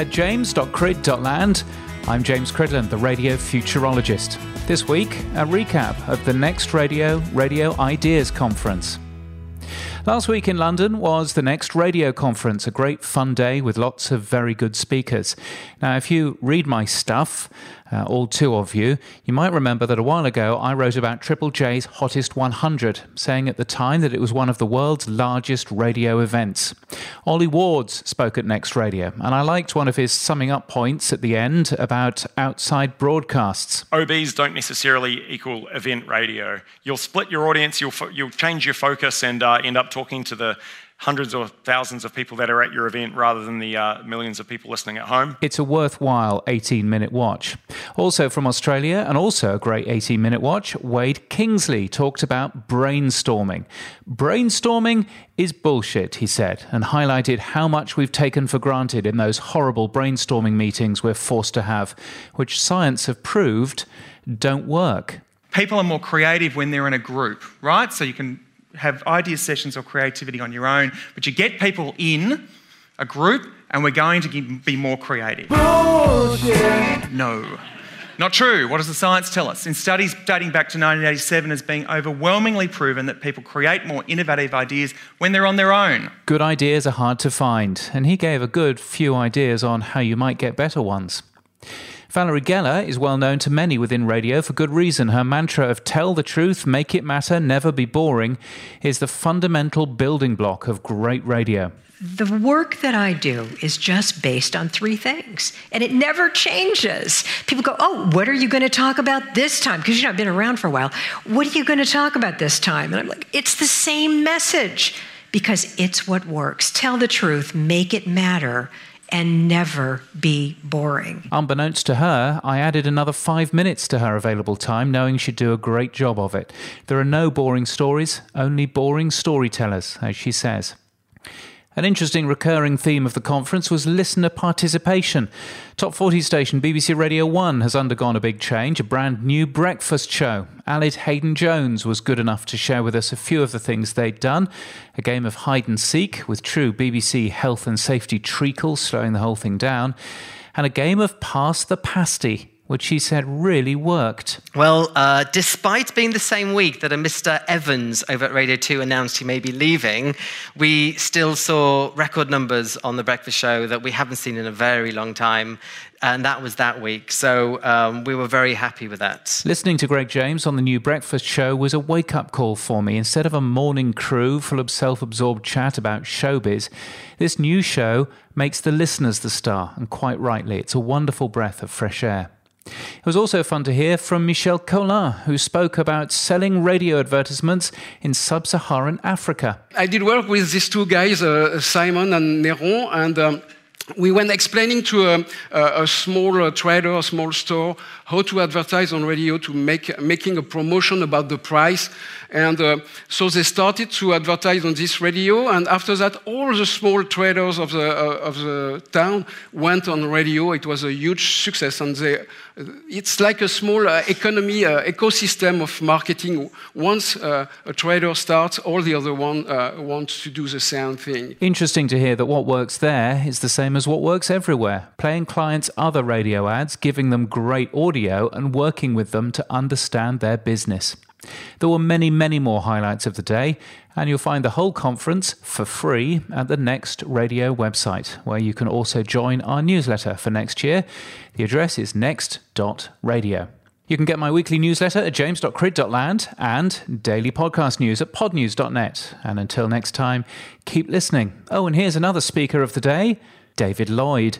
At james.crid.land, I'm James Cridland, the radio futurologist. This week, a recap of the Next Radio Radio Ideas Conference. Last week in London was the Next Radio Conference, a great fun day with lots of very good speakers. Now, if you read my stuff, uh, all two of you, you might remember that a while ago I wrote about Triple J's Hottest 100, saying at the time that it was one of the world's largest radio events. Ollie Wards spoke at Next Radio, and I liked one of his summing up points at the end about outside broadcasts. OBs don't necessarily equal event radio. You'll split your audience, you'll, fo- you'll change your focus, and uh, end up talking to the hundreds or thousands of people that are at your event rather than the uh, millions of people listening at home. It's a worthwhile 18 minute watch. Also from Australia, and also a great 18 minute watch, Wade Kingsley talked about brainstorming. Brainstorming is bullshit, he said, and highlighted how much we've taken for granted in those horrible brainstorming meetings we're forced to have, which science have proved don't work. People are more creative when they're in a group, right? So you can have idea sessions or creativity on your own, but you get people in a group and we're going to be more creative. Bullshit. No. Not true. What does the science tell us? In studies dating back to 1987, has been overwhelmingly proven that people create more innovative ideas when they're on their own. Good ideas are hard to find, and he gave a good few ideas on how you might get better ones. Valerie Geller is well known to many within radio for good reason. Her mantra of tell the truth, make it matter, never be boring is the fundamental building block of great radio. The work that I do is just based on three things, and it never changes. People go, Oh, what are you going to talk about this time? Because you know, I've been around for a while. What are you going to talk about this time? And I'm like, It's the same message because it's what works. Tell the truth, make it matter and never be boring. Unbeknownst to her, I added another five minutes to her available time, knowing she'd do a great job of it. There are no boring stories, only boring storytellers, as she says. An interesting recurring theme of the conference was listener participation. Top 40 station BBC Radio 1 has undergone a big change, a brand new breakfast show. Aled Haydn Jones was good enough to share with us a few of the things they'd done a game of hide and seek with true BBC health and safety treacle slowing the whole thing down, and a game of pass the pasty which he said really worked. Well, uh, despite being the same week that a Mr. Evans over at Radio 2 announced he may be leaving, we still saw record numbers on The Breakfast Show that we haven't seen in a very long time. And that was that week. So um, we were very happy with that. Listening to Greg James on the new breakfast show was a wake up call for me. Instead of a morning crew full of self absorbed chat about showbiz, this new show makes the listeners the star, and quite rightly. It's a wonderful breath of fresh air. It was also fun to hear from Michel Colin, who spoke about selling radio advertisements in sub Saharan Africa. I did work with these two guys, uh, Simon and Neron, and um, we went explaining to a, a, a small uh, trader, a small store, how to advertise on radio to make making a promotion about the price. And uh, so they started to advertise on this radio. And after that, all the small traders of the, uh, of the town went on radio. It was a huge success. And they, it's like a small uh, economy, uh, ecosystem of marketing. Once uh, a trader starts, all the other one want to do the same thing. Interesting to hear that what works there is the same as what works everywhere. Playing clients other radio ads, giving them great audio, and working with them to understand their business. There were many, many more highlights of the day, and you'll find the whole conference for free at the Next Radio website, where you can also join our newsletter for next year. The address is next.radio. You can get my weekly newsletter at james.crid.land and daily podcast news at podnews.net. And until next time, keep listening. Oh, and here's another speaker of the day David Lloyd.